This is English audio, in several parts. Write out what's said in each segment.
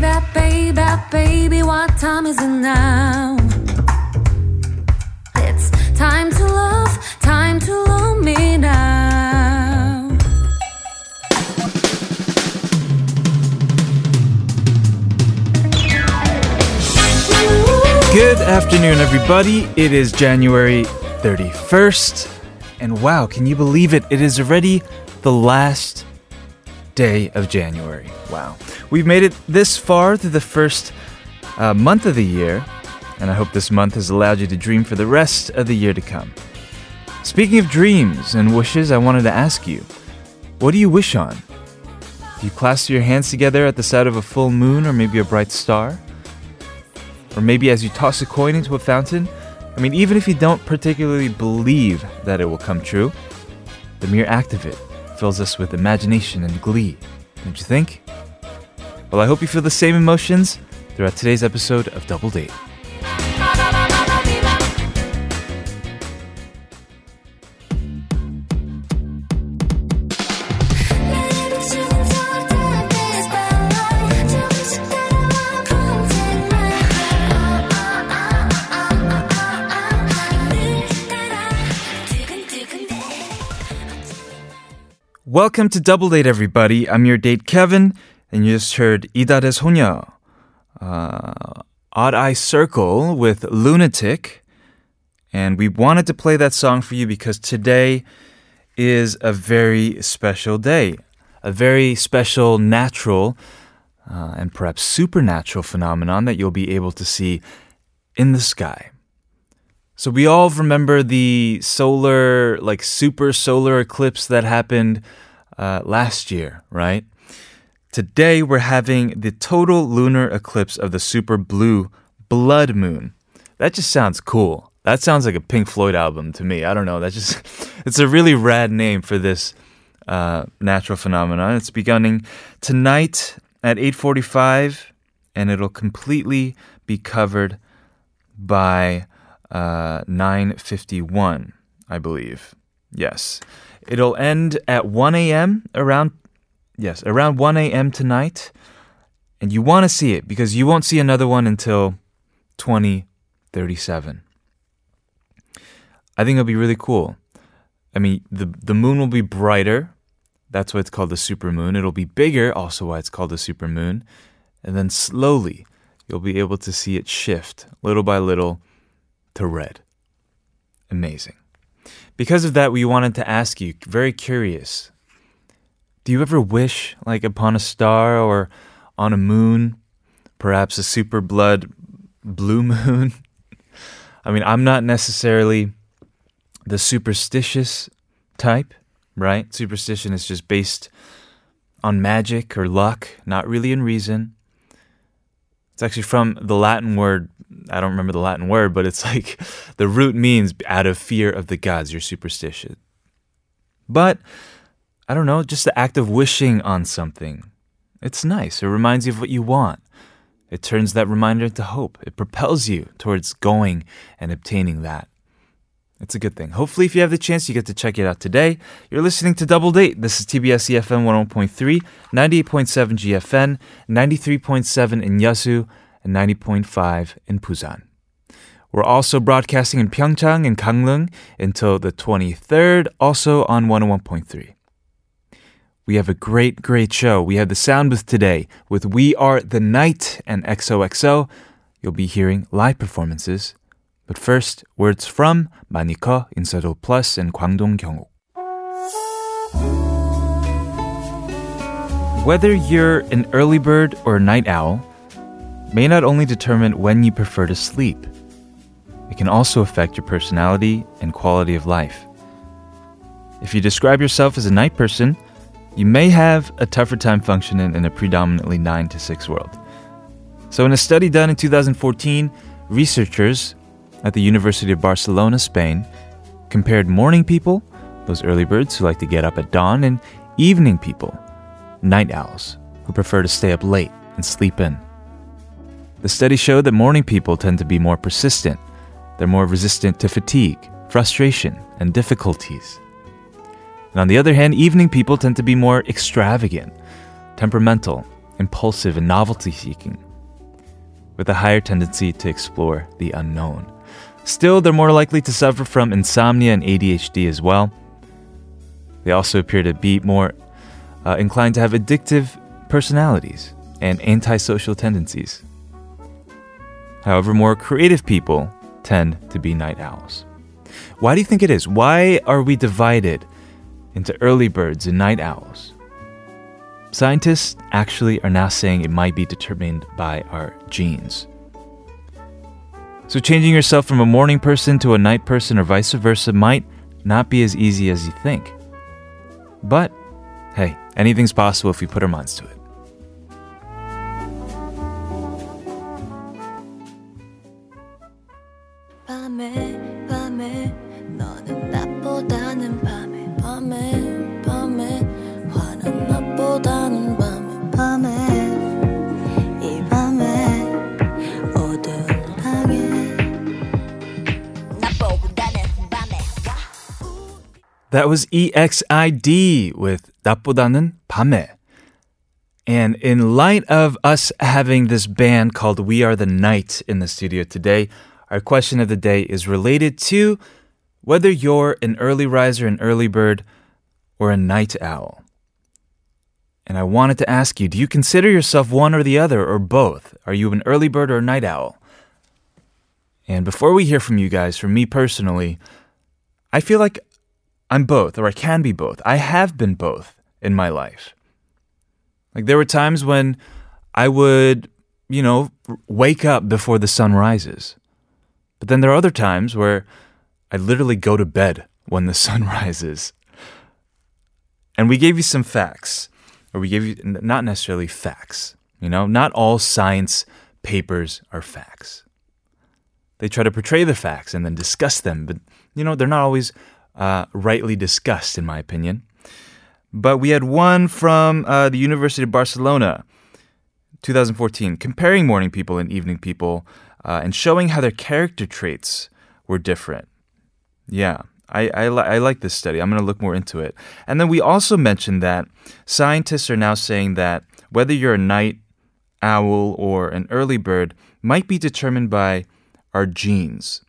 Baby, baby, baby, what time is it now? It's time to love, time to love me now. Good afternoon, everybody. It is January 31st. And wow, can you believe it? It is already the last day of January. Wow. We've made it this far through the first uh, month of the year. And I hope this month has allowed you to dream for the rest of the year to come. Speaking of dreams and wishes, I wanted to ask you what do you wish on? Do you clasp your hands together at the sight of a full moon or maybe a bright star? Or maybe as you toss a coin into a fountain? I mean, even if you don't particularly believe that it will come true, the mere act of it fills us with imagination and glee, don't you think? Well, I hope you feel the same emotions throughout today's episode of Double Date. Welcome to Double Date, everybody. I'm your date, Kevin, and you just heard 이달의 소녀, uh, Odd Eye Circle with Loonatic. And we wanted to play that song for you because today is a very special day, a very special natural uh, and perhaps supernatural phenomenon that you'll be able to see in the sky. So we all remember the solar, like super solar eclipse that happened uh, last year, right? Today we're having the total lunar eclipse of the super blue blood moon. That just sounds cool. That sounds like a Pink Floyd album to me. I don't know. That just it's a really rad name for this uh, natural phenomenon. It's beginning tonight at 8:45, and it'll completely be covered by uh, 9:51, I believe. Yes, it'll end at 1 a.m. around yes around 1 a.m. tonight, and you want to see it because you won't see another one until 2037. I think it'll be really cool. I mean, the the moon will be brighter. That's why it's called the supermoon. It'll be bigger, also why it's called the supermoon. And then slowly, you'll be able to see it shift little by little to red. Amazing. Because of that, we wanted to ask you, very curious, do you ever wish like upon a star or on a moon, perhaps a super blood blue moon? I mean, I'm not necessarily the superstitious type, right? Superstition is just based on magic or luck, not really in reason. It's actually from the Latin word. I don't remember the Latin word, but it's like the root means out of fear of the gods, you're superstitious. But I don't know, just the act of wishing on something. It's nice. It reminds you of what you want. It turns that reminder into hope. It propels you towards going and obtaining that. It's a good thing. Hopefully, if you have the chance, you get to check it out today. You're listening to Double Date. This is TBS EFM 101.3, 98.7 GFN, 93.7 in Yeosu, and 90.5 in Busan. We're also broadcasting in Pyeongchang and Gangneung until the 23rd, also on 101.3. We have a great, great show. We have the sound booth today with We Are the Night and XOXO. You'll be hearing live performances. But first, words from Manika, Insado Plus, and Kwangdong Kyunguk. Whether you're an early bird or a night owl may not only determine when you prefer to sleep, it can also affect your personality and quality of life. If you describe yourself as a night person, you may have a tougher time functioning in a predominantly 9 to 6 world. So, in a study done in 2014, researchers at the University of Barcelona, Spain, compared morning people, those early birds who like to get up at dawn, and evening people, night owls, who prefer to stay up late and sleep in. The study showed that morning people tend to be more persistent. They're more resistant to fatigue, frustration, and difficulties. And on the other hand, evening people tend to be more extravagant, temperamental, impulsive, and novelty seeking, with a higher tendency to explore the unknown. Still, they're more likely to suffer from insomnia and ADHD as well. They also appear to be more uh, inclined to have addictive personalities and antisocial tendencies. However, more creative people tend to be night owls. Why do you think it is? Why are we divided into early birds and night owls? Scientists actually are now saying it might be determined by our genes. So, changing yourself from a morning person to a night person or vice versa might not be as easy as you think. But hey, anything's possible if we put our minds to it. was EXID with 낮보다는 밤에. And in light of us having this band called We Are the Night in the studio today, our question of the day is related to whether you're an early riser, an early bird, or a night owl. And I wanted to ask you do you consider yourself one or the other, or both? Are you an early bird or a night owl? And before we hear from you guys, from me personally, I feel like I'm both, or I can be both. I have been both in my life. Like there were times when I would, you know, wake up before the sun rises. But then there are other times where I literally go to bed when the sun rises. And we gave you some facts, or we gave you not necessarily facts, you know, not all science papers are facts. They try to portray the facts and then discuss them, but, you know, they're not always uh, rightly discussed, in my opinion. But we had one from uh, the University of Barcelona, 2014, comparing morning people and evening people uh, and showing how their character traits were different. Yeah, I, I, li- I like this study. I'm going to look more into it. And then we also mentioned that scientists are now saying that whether you're a night owl or an early bird might be determined by our genes.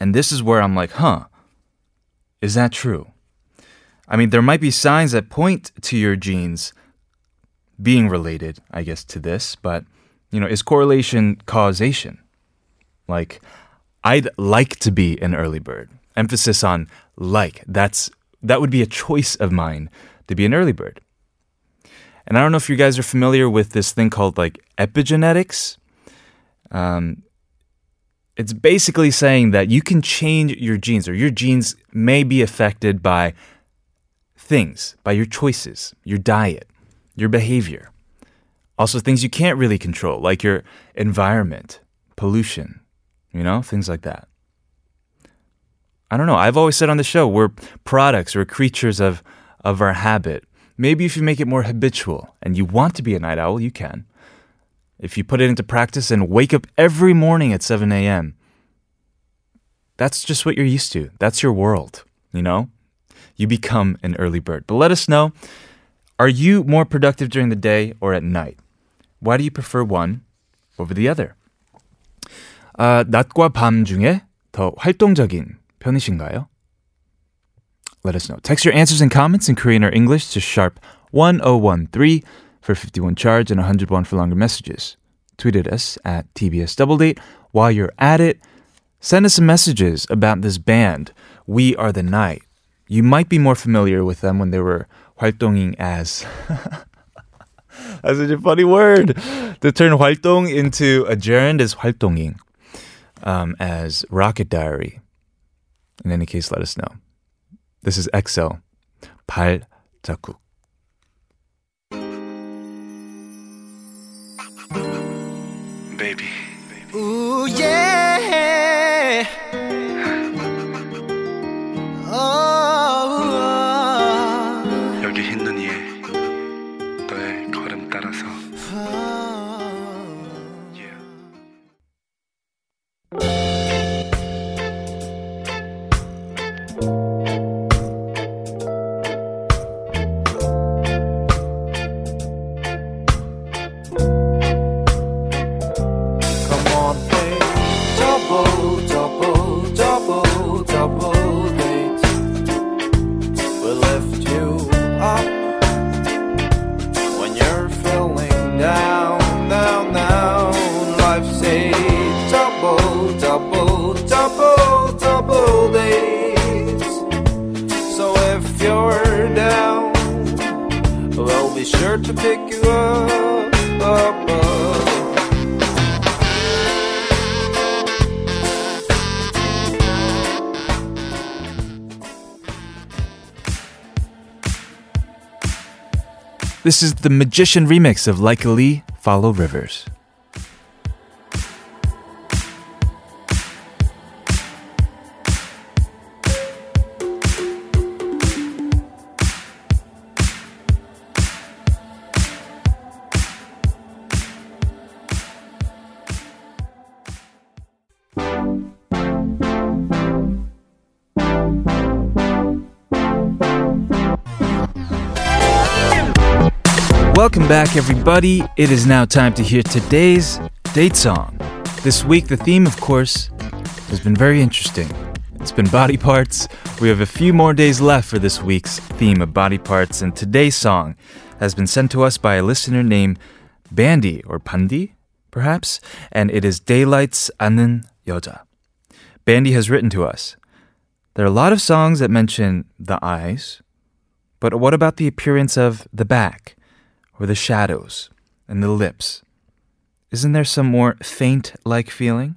And this is where I'm like, huh, is that true? I mean, there might be signs that point to your genes being related, I guess, to this, but, you know, is correlation causation? Like, I'd like to be an early bird. Emphasis on like. That's that would be a choice of mine to be an early bird. And I don't know if you guys are familiar with this thing called like epigenetics. Um, it's basically saying that you can change your genes, or your genes may be affected by things, by your choices, your diet, your behavior. Also, things you can't really control, like your environment, pollution, you know, things like that. I don't know. I've always said on the show, we're products, we're creatures of, of our habit. Maybe if you make it more habitual and you want to be a night owl, you can If you put it into practice and wake up every morning at 7 a.m., that's just what you're used to. That's your world, you know? You become an early bird. But let us know are you more productive during the day or at night? Why do you prefer one over the other? 아, 낮과 밤 중에 더 활동적인 편이신가요? Let us know. Text your answers and comments in Korean or English to sharp 1013 for 51 charge and 101 for longer messages. Tweeted us at TBS Doubledate. While you're at it, send us some messages about this band, We Are the Night. You might be more familiar with them when they were 활동ing as. That's such a funny word. to turn 활동 into a gerund is 활동ing, um, as Rocket Diary. In any case, let us know. This is EXO, 발자국. Yeah. This is the Magician remix of Lykke Li, Follow Rivers. Welcome back, everybody. It is now time to hear today's date song. This week, the theme, of course, has been very interesting. It's been body parts. We have a few more days left for this week's theme of body parts, and today's song has been sent to us by a listener named Bandy or Pandi, perhaps, and it is Daylight's 아는 여자. Bandy has written to us. There are a lot of songs that mention the eyes, but what about the appearance of the back? Or the shadows and the lips. Isn't there some more faint like feeling?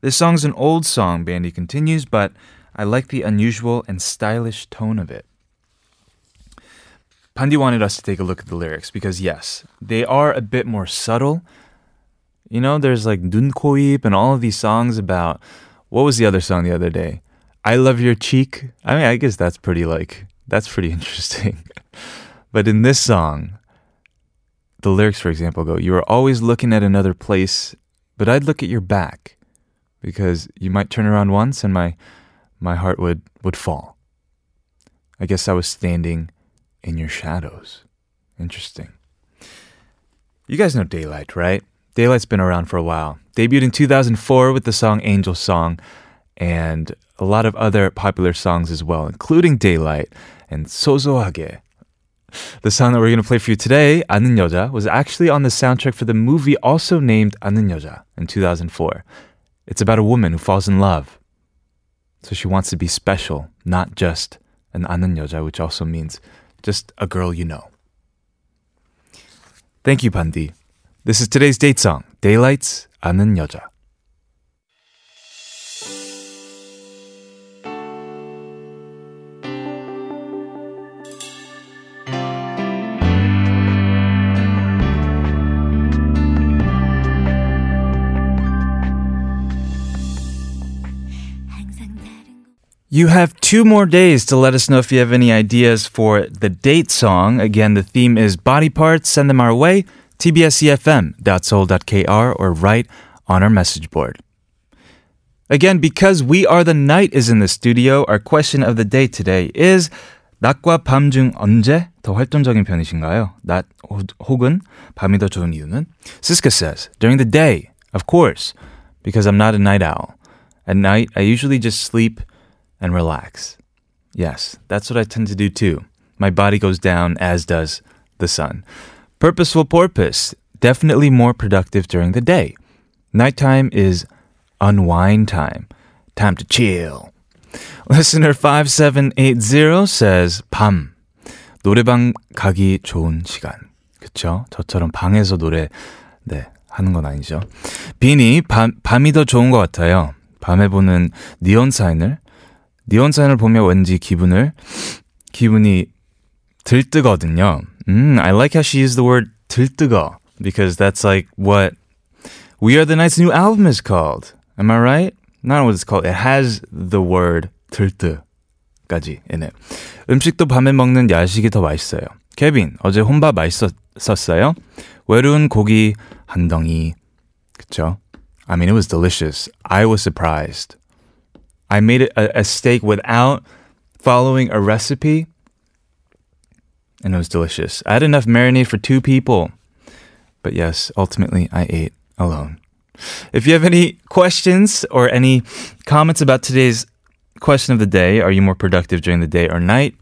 This song's an old song, Bandy continues, but I like the unusual and stylish tone of it. Pandi wanted us to take a look at the lyrics because, yes, they are a bit more subtle. You know, there's like Dun and all of these songs about what was the other song the other day? I love your cheek. I mean, I guess that's pretty like that's pretty interesting. But in this song, the lyrics, for example, go, You are always looking at another place, but I'd look at your back because you might turn around once and my, my heart would, would fall. I guess I was standing in your shadows. Interesting. You guys know Daylight, right? Daylight's been around for a while. Debuted in 2004 with the song Angel Song and a lot of other popular songs as well, including Daylight and Sozoage. the song that we're going to play for you today, 아는 여자, was actually on the soundtrack for the movie also named 아는 여자 in 2004. It's about a woman who falls in love. So she wants to be special, not just an 아는 여자, which also means just a girl you know. Thank you, Pandi. This is today's date song, Daylight's 아는 여자. You have two more days to let us know if you have any ideas for the date song. Again, the theme is body parts. Send them our way, tbsefm.seoul.kr, or write on our message board. Again, because We Are the Night is in the studio, our question of the day today is 낮과 밤 중 언제 더 활동적인 편이신가요? 낮 혹은 밤이 더 좋은 이유는? Siska says, during the day, of course, because I'm not a night owl. At night, I usually just sleep and relax. Yes, that's what I tend to do too. My body goes down, as does the sun. Purposeful porpoise, definitely more productive during the day. Nighttime is unwind time, time to chill. Listener 5780 says, 밤. 노래방 가기 좋은 시간. 그쵸? 저처럼 방에서 노래, 네, 하는 건 아니죠. 비니, 밤, 밤이 더 좋은 것 같아요. 밤에 보는 니온 사인을 니온 사인을 보면 왠지 기분을 기분이 들뜨거든요. Mm, I like how she used the word 들뜨거 because that's like what We Are the Night's new album is called. Am I right? Not what it's called. It has the word 들뜨까지 in it. 음식도 밤에 먹는 야식이 더 맛있어요. 케빈, 어제 혼밥 맛있었어요? 외로운 고기 한 덩이. 그쵸? I mean, it was delicious. I was surprised. I made a, a steak without following a recipe, and it was delicious. I had enough marinade for two people, but yes, ultimately I ate alone. If you have any questions or any comments about today's question of the day, are you more productive during the day or night?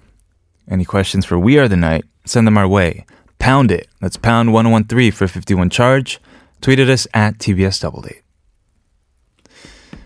Any questions for We Are the Night? Send them our way. pound it. That's pound 1013 for 51 charge. Tweeted us at TBS Double Date.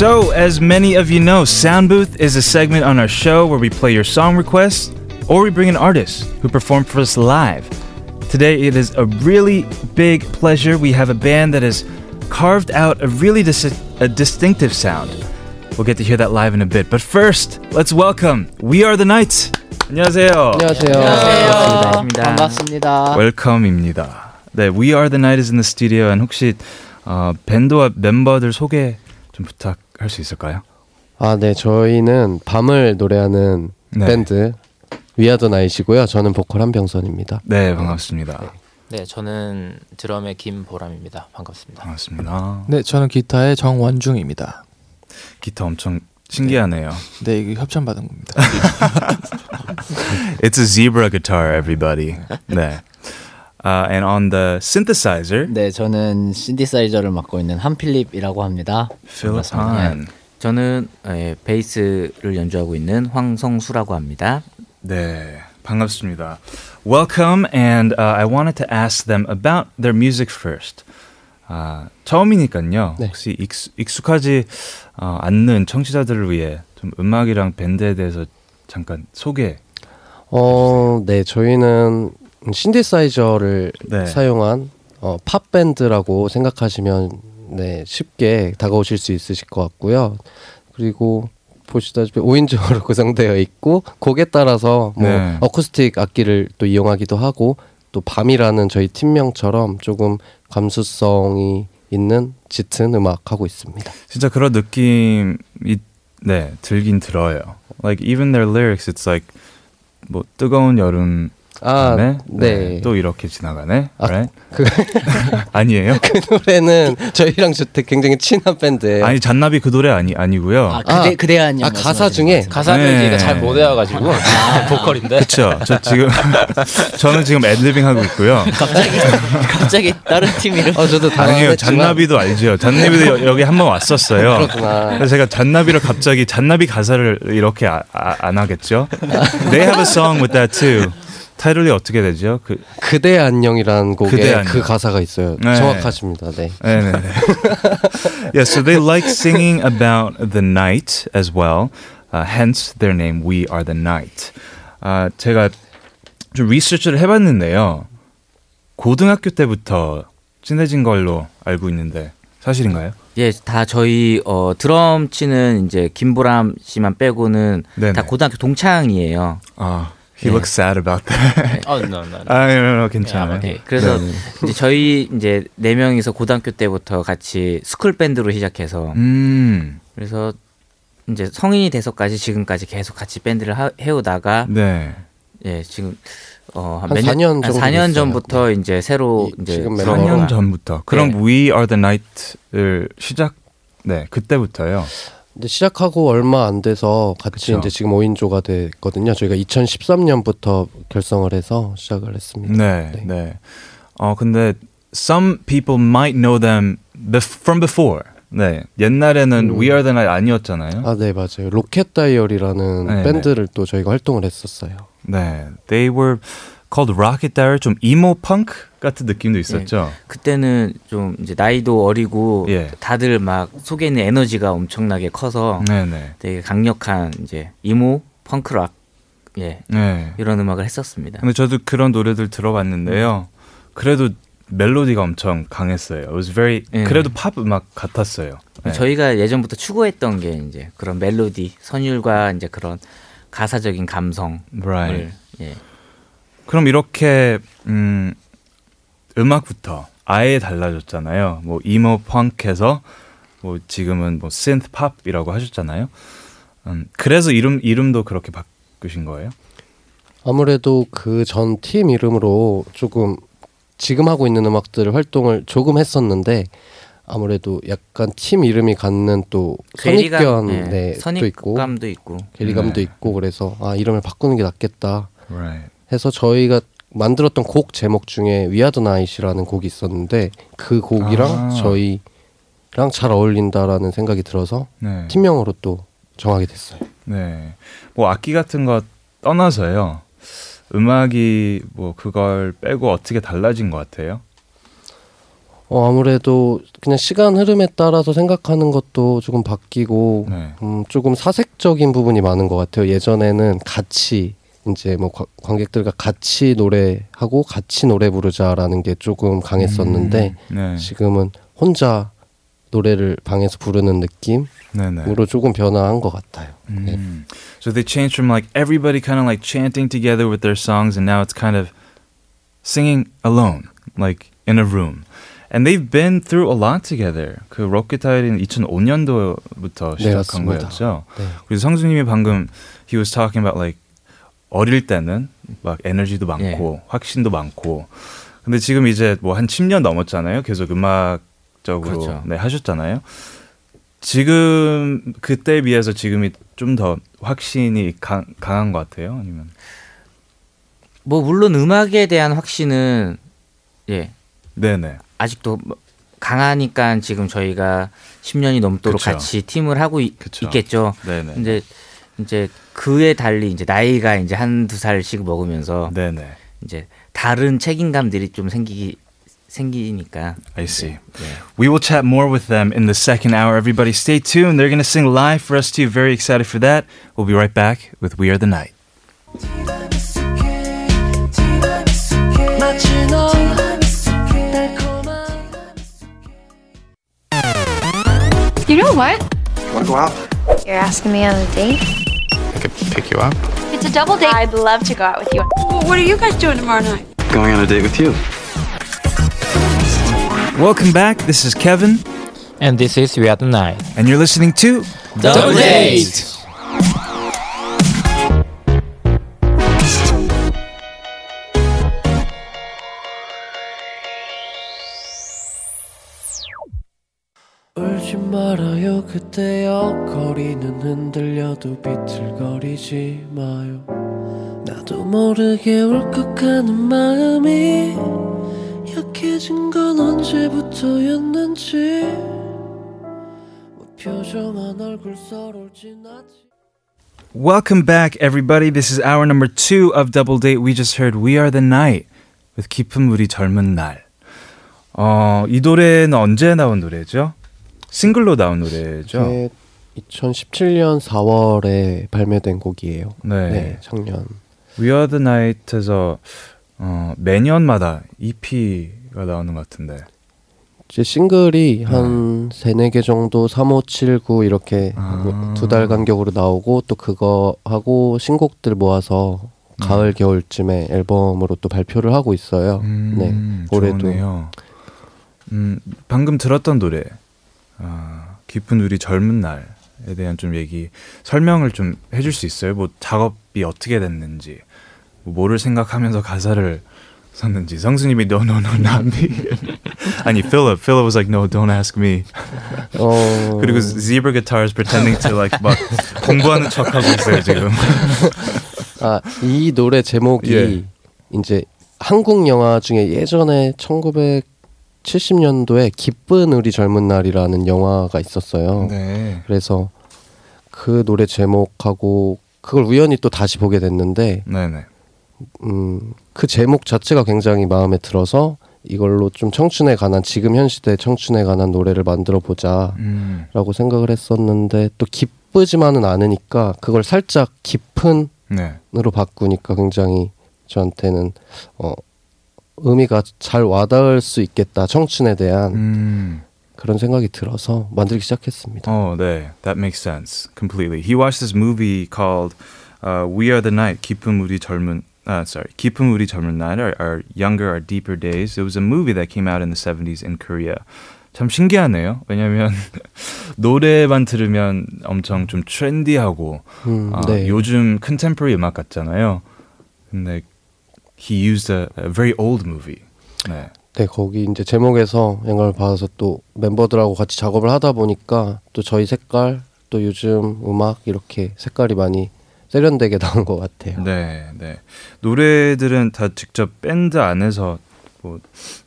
So, as many of you know, Sound Booth is a segment on our show where we play your song requests or we bring an artist who performed for us live. Today, it is a really big pleasure. We have a band that has carved out a really dis- a distinctive sound. We'll get to hear that live in a bit. But first, let's welcome We Are the Nights. 안녕하세요. 안녕하세요. 안녕하세요. 반갑습니다. 웰컴입니다. 네, We Are the Night is in the studio. And 혹시 밴드와 멤버들 소개 좀 부탁. 할 수 있을까요? 아, 네. 저희는 밤을 노래하는 네. 밴드 위아더 나이시고요. 저는 보컬 한병선입니다. 네, 반갑습니다. 네, 저는 드럼의 김보람입니다. 반갑습니다. 반갑습니다. 네, 저는 기타의 정원중입니다. 기타 엄청 신기하네요. 네, 이게 협찬 받은 겁니다. It's a zebra guitar, everybody. 네. Uh, and on the synthesizer, 네, 저는 신디사이저를 맡고 있는 한필립이라고 합니다. Philip. Han. 저는 예, 베이스를 연주하고 있는 황성수라고 합니다. 네, 반갑습니다. Welcome, and uh, I wanted to ask them about their music first. 아, 처음이니까요. 네. 혹시 익숙, 익숙하지 어, 않는 청취자들을 위해 좀 음악이랑 밴드에 대해서 잠깐 소개. 어, 네. 저희는 신디사이저를 네. 사용한 어, 팝 밴드라고 생각하시면 네, 쉽게 다가오실 수 있으실 것 같고요. 그리고 보시다시피 5인조로 구성되어 있고 곡에 따라서 뭐 네. 어쿠스틱 악기를 또 이용하기도 하고 또 밤이라는 저희 팀명처럼 조금 감수성이 있는 짙은 음악 하고 있습니다. 진짜 그런 느낌이 네 들긴 들어요. Like even their lyrics, it's like 뭐 뜨거운 여름 아, 네. 네. 또 이렇게 지나가네. 아, right? 그- 아니에요? 그 노래는 저희랑 주택 굉장히 친한 밴드예요. 아니 잔나비 그 노래 아니 아니고요. 아, 그대 그대 안녕. 아, 가사 중에 가사를 네. 저희가 잘못 외워가지고 보컬인데 그렇죠. 저 지금 저는 지금 애드리빙 하고 있고요. 갑자기 갑자기 다른 팀 이름. 어 저도. 당황했지만 잔나비도 알죠. 잔나비도 여- 여기 한 번 왔었어요. 그렇구나. 그래서 제가 잔나비를 갑자기 잔나비 가사를 이렇게 아, 아, 안 하겠죠. They have a song with that too. 타이틀이 어떻게 되죠? 그 그대 안녕이라는 곡에 그대 안녕. 그 가사가 있어요. 네. 정확하십니다. 네. 네 네. yeah, so they like singing about the night as well. Uh, hence their name, We Are the Night. 아 제가 좀 리서치를 해 봤는데요. 고등학교 때부터 친해진 걸로 알고 있는데 사실인가요? 예, 다 저희 어, 드럼 치는 이제 김보람 씨만 빼고는 네네. 다 고등학교 동창이에요. 아, he 네. looks sad about that. 어, no, no, no. 아, no, no, no, 괜찮아요. 네, 그래서 네. 이제 저희 이제 네 명이서 고등학교 때부터 같이 스쿨 밴드로 시작해서 음, 그래서 이제 성인이 돼서까지 지금까지 계속 같이 밴드를 하, 해오다가 네. 예 지금 한 어몇 4년 정도 4년 됐어요. 전부터 이제 새로 이- 이제 지금 그런 멤버가- 4년 전부터. 그럼 네. We Are the Night을 시작, 네, 그때부터요. 근데 시작하고 얼마 안 돼서 같이 그쵸. 이제 지금 5인조가 됐거든요. 저희가 2013년부터 결성을 해서 시작을 했습니다. 네, 네. 네. 어 근데 some people might know them from before. 네, 옛날에는 음. We Are the Night 아니었잖아요. 아, 네, 맞아요. 로켓 다이어리라는 네, 밴드를 또 저희가 활동을 했었어요. 네, they were called Rocket Diary. 좀 이모 펑크 같은 느낌도 있었죠. 그때는 좀 이제 나이도 어리고 예. 다들 막 속에 있는 에너지가 엄청나게 커서 네, 네, 되게 강력한 이제 이모 펑크 락 예 네. 이런 음악을 했었습니다. 근데 저도 그런 노래들 들어봤는데요. 그래도 멜로디가 엄청 강했어요. It was very 예. 그래도 팝 음악 같았어요. 네. 저희가 예전부터 추구했던 게 이제 그런 멜로디 선율과 이제 그런 가사적인 감성을 Right. 예. 그럼 이렇게 음, 음악부터 아예 달라졌잖아요. 뭐 이모 펑크에서 뭐 지금은 뭐 synth 팝이라고 하셨잖아요. 음, 그래서 이름 이름도 그렇게 바꾸신 거예요? 아무래도 그 전 팀 이름으로 조금 지금 하고 있는 음악들 활동을 조금 했었는데 아무래도 약간 팀 이름이 갖는 또 괴리감, 선입견 예, 네, 또 있고 선입감도 있고 괴리감도 네. 있고 그래서 아 이름을 바꾸는 게 낫겠다 Right. 해서 저희가 만들었던 곡 제목 중에 위아더 나잇이라는 곡이 있었는데 그 곡이랑 아. 저희랑 잘 어울린다라는 생각이 들어서 네. 팀명으로 또 정하게 됐어요. 네. 뭐 악기 같은 거 떠나서요. 음악이 뭐 그걸 빼고 어떻게 달라진 것 같아요? 어, 아무래도 그냥 시간 흐름에 따라서 생각하는 것도 조금 바뀌고 네. 음, 조금 사색적인 부분이 많은 것 같아요. 예전에는 같이 이제 뭐 과- 관객들과 같이 노래하고 같이 노래 부르자라는 게 조금 강했었는데 음, 네. 지금은 혼자 노래를 방에서 부르는 느낌으로 네 네. 조금 변화한 것 같아요. 네. Mm. So they changed from like everybody kind of like chanting together with their songs, and now it's kind of singing alone, like in a room. And they've been through a lot together. 그 로켓타일은 2005년도부터 네, 시작한 맞습니다. 거였죠. 네. 그래서 성수님이 방금 he was talking about like 어릴 때는 막 에너지도 많고 확신도 많고 근데 지금 이제 뭐 한 10년 넘었잖아요. 계속 음악적으로 그렇죠. 네, 하셨잖아요. 지금 그때에 비해서 지금이 좀 더 확신이 강, 강한 것 같아요. 아니면 뭐 물론 음악에 대한 확신은 예 네네 아직도 뭐 강하니까 지금 저희가 10년이 넘도록 그쵸. 같이 팀을 하고 있. 있겠죠. 네네 이제 이제 그에 달리 이제 나이가 이제 한두 살씩 먹으면서 네네 이제 다른 책임감들이 좀 생기기 생기니까 I see. 예. We will chat more with them in the second hour. Everybody, stay tuned. They're gonna sing live for us too. Very excited for that. We'll be right back with We Are the Night. You know what? Wanna go out? You're asking me on a date? I could pick you up. It's a double date. I'd love to go out with you. what are you guys doing tomorrow night? Going on a date with you. Welcome back. This is Kevin, And this is We Are the Night. and you're listening to Double Date. 울지 말아요 그때여 거리는 흔들려도 비틀거리지 마요 나도 모르게 울컥하는 마음이 약해진 건 언제부터였는지 무표정한 얼굴 서울진 않지 Welcome back, everybody. This is hour number two of Double Date. We just heard We Are the Night with 깊은 물이 젊은 날. 어, 이 노래는 언제 나온 노래죠? 싱글로 나온 노래죠? 네, 2017년 4월에 발매된 곡이에요 네. 네 작년 We Are the Night에서 어, 매년마다 EP가 나오는 것 같은데. 제 싱글이 한 세네 개 정도 3579 이렇게 아. 두달 간격으로 나오고 또 그거 하고 신곡들 모아서 가을 겨울쯤에 앨범으로 또 발표를 하고 있어요. 네. 올해도 음, 좋네요. 음, 방금 들었던 노래 아, 깊은 우리 젊은 날에 대한 좀 얘기 설명을 좀 해줄 수 있어요? 뭐 작업이 어떻게 됐는지 뭐 뭐를 생각하면서 가사를 썼는지. 성수님이 no no no not me. 아니 Philip Philip was like no don't ask me. 어, 그리고 zebra guitars pretending to like 막 공부하는 척하고 있어요 지금. 아, 이 노래 제목이 예. 이제 한국 영화 중에 예전에 1970년도에 기쁜 우리 젊은 날이라는 영화가 있었어요. 네. 그래서 그 노래 제목하고 그걸 우연히 또 다시 보게 됐는데 네네. 음, 그 제목 자체가 굉장히 마음에 들어서 이걸로 좀 청춘에 관한 지금 현 시대 청춘에 관한 노래를 만들어 보자라고 음, 생각을 했었는데 또 기쁘지만은 않으니까 그걸 살짝 깊은으로 네. 바꾸니까 굉장히 저한테는 어 의미가 잘 와닿을 수 있겠다 청춘에 대한 음. 그런 생각이 들어서 만들기 시작했습니다. Oh, 네. That makes sense completely. He watched this movie called uh, We Are the Night, 깊은 우리 젊은 uh, sorry, 깊은 우리 젊은 날, our, our younger, our deeper days. It was a movie that came out in the 70s in Korea. 참 신기하네요. 왜냐면 노래만 들으면 엄청 좀 트렌디하고 음, 아, 네. 요즘 컨템포리 음악 같잖아요. 근데 he used a, a very old movie. 네. 네, 거기 이제 제목에서 영감을 받아서 또 멤버들하고 같이 작업을 하다 보니까 또 저희 색깔 또 요즘 음악 이렇게 색깔이 많이 세련되게 나온 것 같아요. 네, 네. 노래들은 다 직접 밴드 안에서 뭐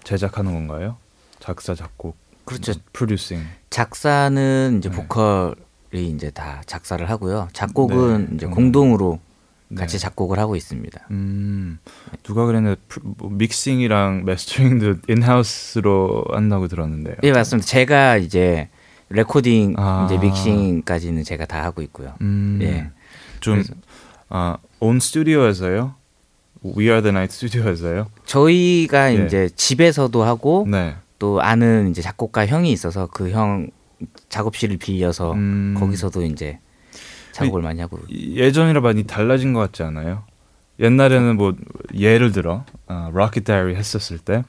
제작하는 건가요? 작사, 작곡, 그렇죠. 프로듀싱. 작사는 이제 네. 보컬이 이제 다 작사를 하고요. 작곡은 네, 이제 음. 공동으로 같이 네. 작곡을 하고 있습니다. 음, 누가 그랬는데 뭐 믹싱이랑 메스터링도 인하우스로 한다고 들었는데요. 예, 맞습니다. 제가 이제 레코딩 아. 이제 믹싱까지는 제가 다 하고 있고요. 음, 예. 좀 그래서- 아, 온 스튜디오에서요? We Are the Night 스튜디오에서요? 저희가 예. 이제 집에서도 하고 네. 또 아는 이제 작곡가 형이 있어서 그 형 작업실을 빌려서 음. 거기서도 이제 작업을 많이 하고 예전이라 많이 달라진 것 같지 않아요? 옛날에는 뭐 예를 들어 아, Rocket Diary 했었을 때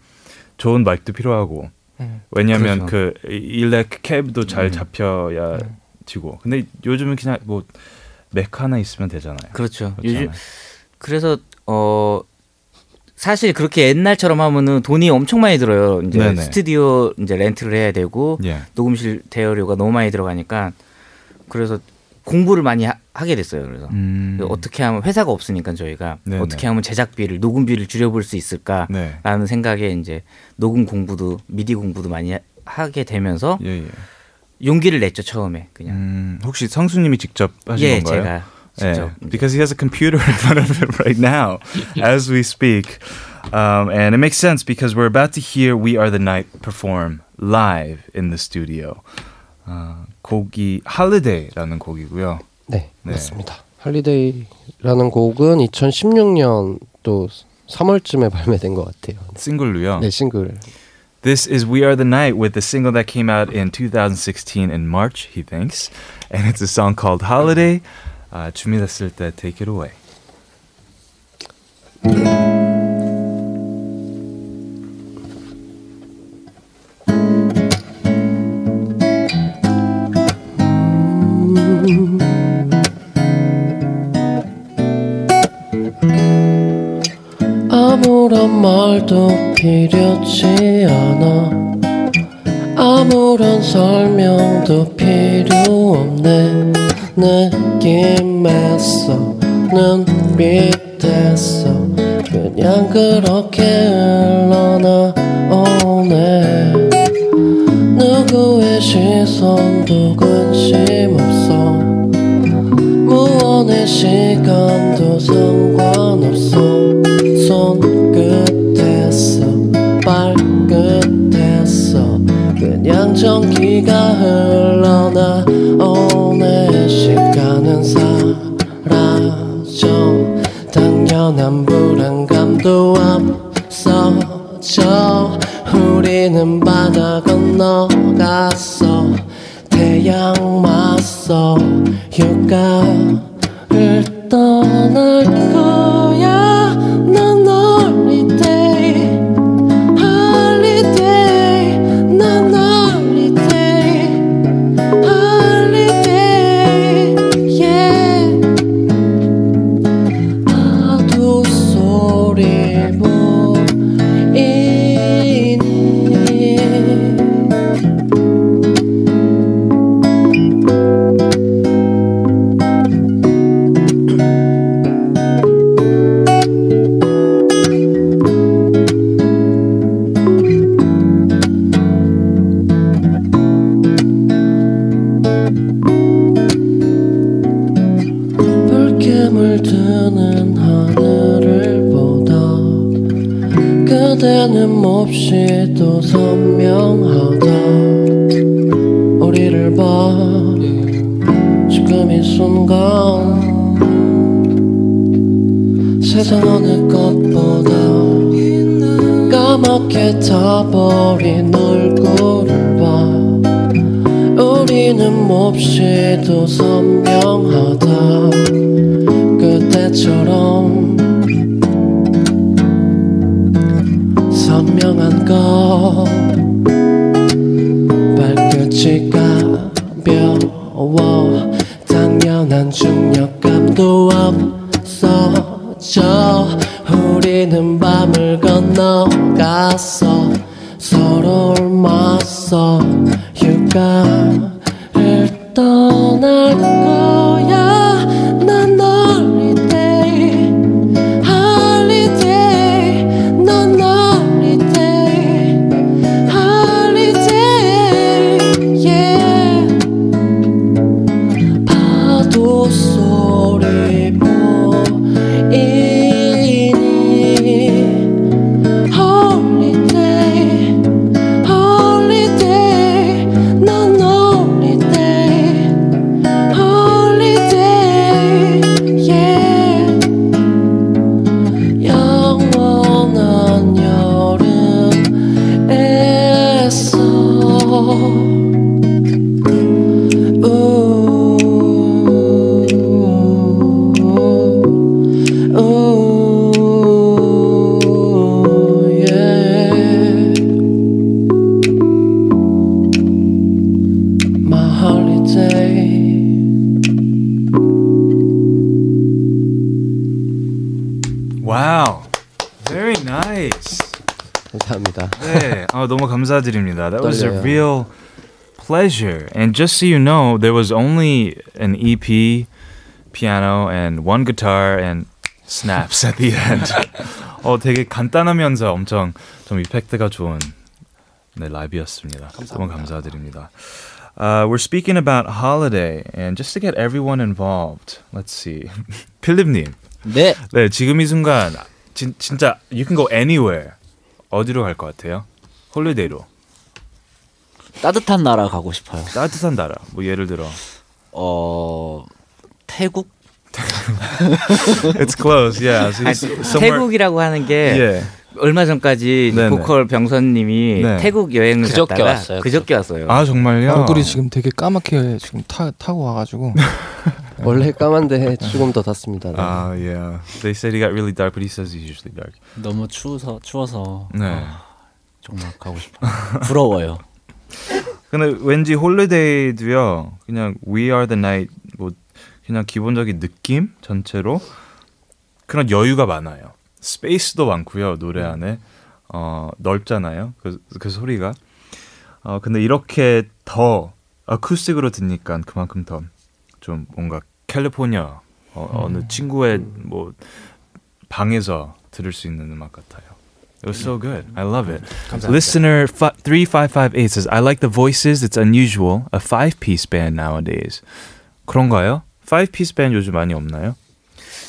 좋은 마이크도 필요하고 음. 왜냐하면 그렇죠. 그 일렉 캡도 잘 음. 잡혀야 지고 근데 요즘은 그냥 뭐 맥 하나 있으면 되잖아요. 그렇죠. 그렇잖아요. 요즘 그래서 어 사실 그렇게 옛날처럼 하면은 돈이 엄청 많이 들어요. 이제 네네. 스튜디오 이제 렌트를 해야 되고 예. 녹음실 대여료가 너무 많이 들어가니까 그래서 공부를 많이 하, 게 됐어요. 그래서 음. 어떻게 하면 회사가 없으니까 저희가 네네. 어떻게 하면 제작비를 녹음비를 줄여볼 수 있을까라는 네. 생각에 이제 녹음 공부도 미디 공부도 많이 하- 하게 되면서 예, 예. 용기를 냈죠 처음에 그냥 음, 혹시 성수님이 직접 하신 예 건가요? 제가 직접 Yeah, because he has a computer in front of him right now as we speak. Um, and it makes sense because we're about to hear We Are the Night perform live in the studio. 아, 곡이 Holiday라는 곡이고요. 네, 네. 맞습니다. 할리데이라는 곡은 2016년 또 3월쯤에 발매된 것 같아요. 싱글로요. 네, 싱글. This is We Are the Night with the single that came out in 2016 in March, he thinks. And it's a song called Holiday. 아, 준비됐을 때 take it away. 필요치 않아. 아무런 설명도 필요 없네. 느낌에서 눈빛에서. 그냥 그렇게 흘러나오네. 누구의 시선도 관심 없어. 무언의 시간 전기가 흘러나오네 시간은 사라져. 당연한 불안감도 앞서져. 우리는 바다 건너갔어. 태양 맞서 휴가를 떠날 거야 감사드립니다. That was a 떨려요. real pleasure. And just so you know, there was only an EP, piano, and one guitar and snaps at the end. 어, 되게 간단하면서 엄청 좀 이펙트가 좋은 네, 라이브였습니다. 너무 감사드립니다. Uh, we're speaking about holiday, and just to get everyone involved, let's see. 필립님, 네. 네, 지금 이 순간 진, 진짜 you can go anywhere. 어디로 갈 것 같아요? 홀리데이로. 따뜻한 나라 가고 싶어요. 따뜻한 나라. 뭐 예를 들어. 어 태국? It's close. Yeah. So somewhere- 태국이라고 하는 게 Yeah. 얼마 전까지 네네. 보컬 병선님이 네. 태국 여행을 그저께 갔다가 왔어요, 그저께 왔어요. 아 정말요? 얼굴이 지금 되게 까맣게 지금 타, 타고 와가지고 원래 까만데 조금 더 탔습니다. 네. 아 yeah. They said he got really dark, but he says he's usually dark. 너무 추워서 추워서 네. 아, 정말 가고 싶어요. 부러워요. 근데 왠지 홀리데이도요. 그냥 We Are the Night 뭐 그냥 기본적인 느낌 전체로 그런 여유가 많아요. 스페이스도 많고요 노래 안에 어 넓잖아요. 그, 그 소리가 어 근데 이렇게 더 어쿠스틱으로 듣니까 그만큼 더 좀 뭔가 캘리포니아 어, 어느 친구의 뭐 방에서 들을 수 있는 음악 같아요. It was so good. I love it. Listener fi- 3558 says, I like the voices. It's unusual. A five piece band nowadays. 그런가요? five piece band 요즘 많이 없나요?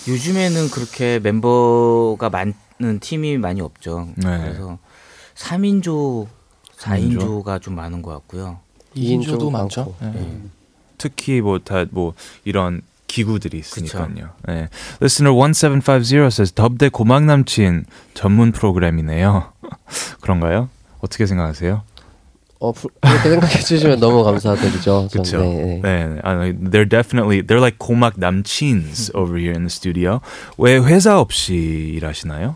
요즘에는 그렇게 멤버가 많은 팀이 많이 없죠. 네. 그래서 3인조, 4인조가 좀 많은 것 같고요. 이인조도 좀 많죠. 많고. 네. 특히 뭐 다뭐 이런 기구들이 있으니까요. 네. Listener 1750 says, 덥대 고막 남친 전문 프로그램이네요. 그런가요? 어떻게 생각하세요? 어, 부- 그렇게 생각해 주시면 너무 감사드리죠. 전, 그렇죠. 네, 네. 네, 아, they're definitely they're like 고막 남친s over here in the studio. 왜 회사 없이 일하시나요?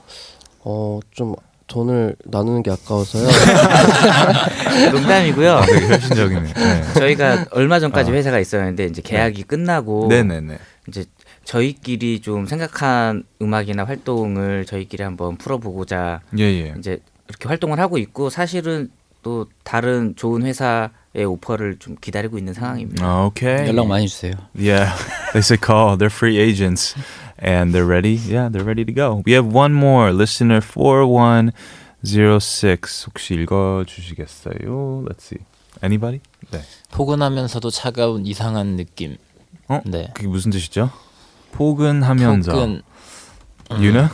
어, 좀 돈을 나누는 게 아까워서요. 농담이고요. 되게 현실적이네. 네. 저희가 얼마 전까지 아. 회사가 있었는데 이제 계약이 끝나고 네네네. 이제 저희끼리 좀 생각한 음악이나 활동을 저희끼리 한번 풀어보고자 예예. 이제 이렇게 활동을 하고 있고 사실은 또 다른 좋은 회사의 오퍼를 좀 기다리고 있는 상황입니다. 아, 오케이. 연락 많이 주세요. Yeah, they say call. They're free agents, and they're ready. Yeah, they're ready to go. We have one more listener four one zero six. 혹시 읽어주시겠어요? Let's see. Anybody? 네. 포근하면서도 차가운 이상한 느낌. 어? 네. 그게 무슨 뜻이죠? 포근하면서. 포근. You know?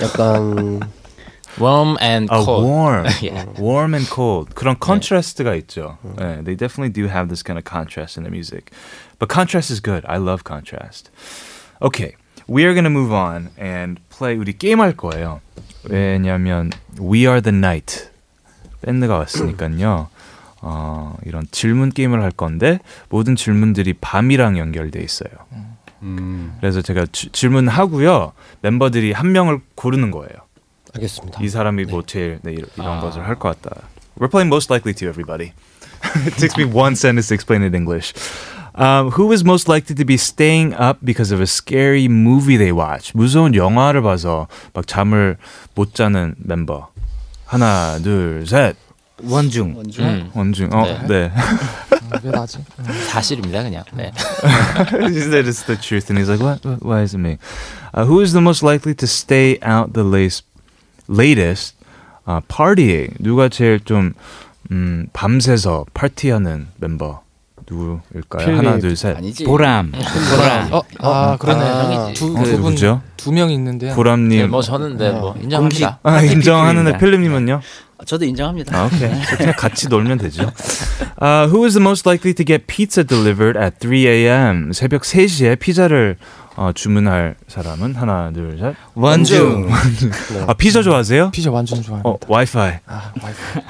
약간 Warm and 아, cold. warm. Yeah. warm and cold. 그런 contrast가 있죠. 네, they definitely do have this kind of contrast in their music. But contrast is good. I love contrast. Okay, we are going to move on and play 우리 게임 할 거예요. 왜냐면 We Are the Night 밴드가 왔으니까요. 어, 이런 질문 게임을 할 건데 모든 질문들이 밤이랑 연결돼 있어요. 음. 그래서 제가 주- 질문하고요. 멤버들이 한 명을 고르는 거예요. 알겠습니다. 이 사람이 뭐 제일 네, 이런, 이런 아. 것을 할 것 같다. We're playing most likely to everybody. it takes me one sentence to explain it in English. Um, who is most likely to be staying up because of a scary movie they watch? 무서운 영화를 봐서 막 잠을 못 자는 멤버. 하나, 둘, 셋. 원중. 원중. 음, 원중. 어, 네. 왜 나지? 사실입니다 그냥. 네. he said it's the truth, and he's like, "What? What- Why is it me?" Uh, who is the most likely to stay out the latest, latest uh, partying? 누가 제일 좀 음, 밤새서 파티하는 멤버 누구일까요? 필립. 하나, 둘, 셋. 아니지. 보람. 보람. 어, 아 그러네. 아, 두, 어, 두 분, 누구죠? 두 명 있는데요. 보람님. 네, 뭐 저는 네, 뭐 인정합니다. 아, 인정하는데. 필립님은요? 저도 인정합니다. 아, 오케이. 그냥 같이 놀면 되죠. Uh, who is the most likely to get pizza delivered at 3 a.m. 새벽 3시에 피자를 어, 주문할 사람은 하나, 둘, 셋. 원중. 아, 피자 좋아하세요? 피자 완전 좋아합니다. 어, 와이파이. 아, 와이프.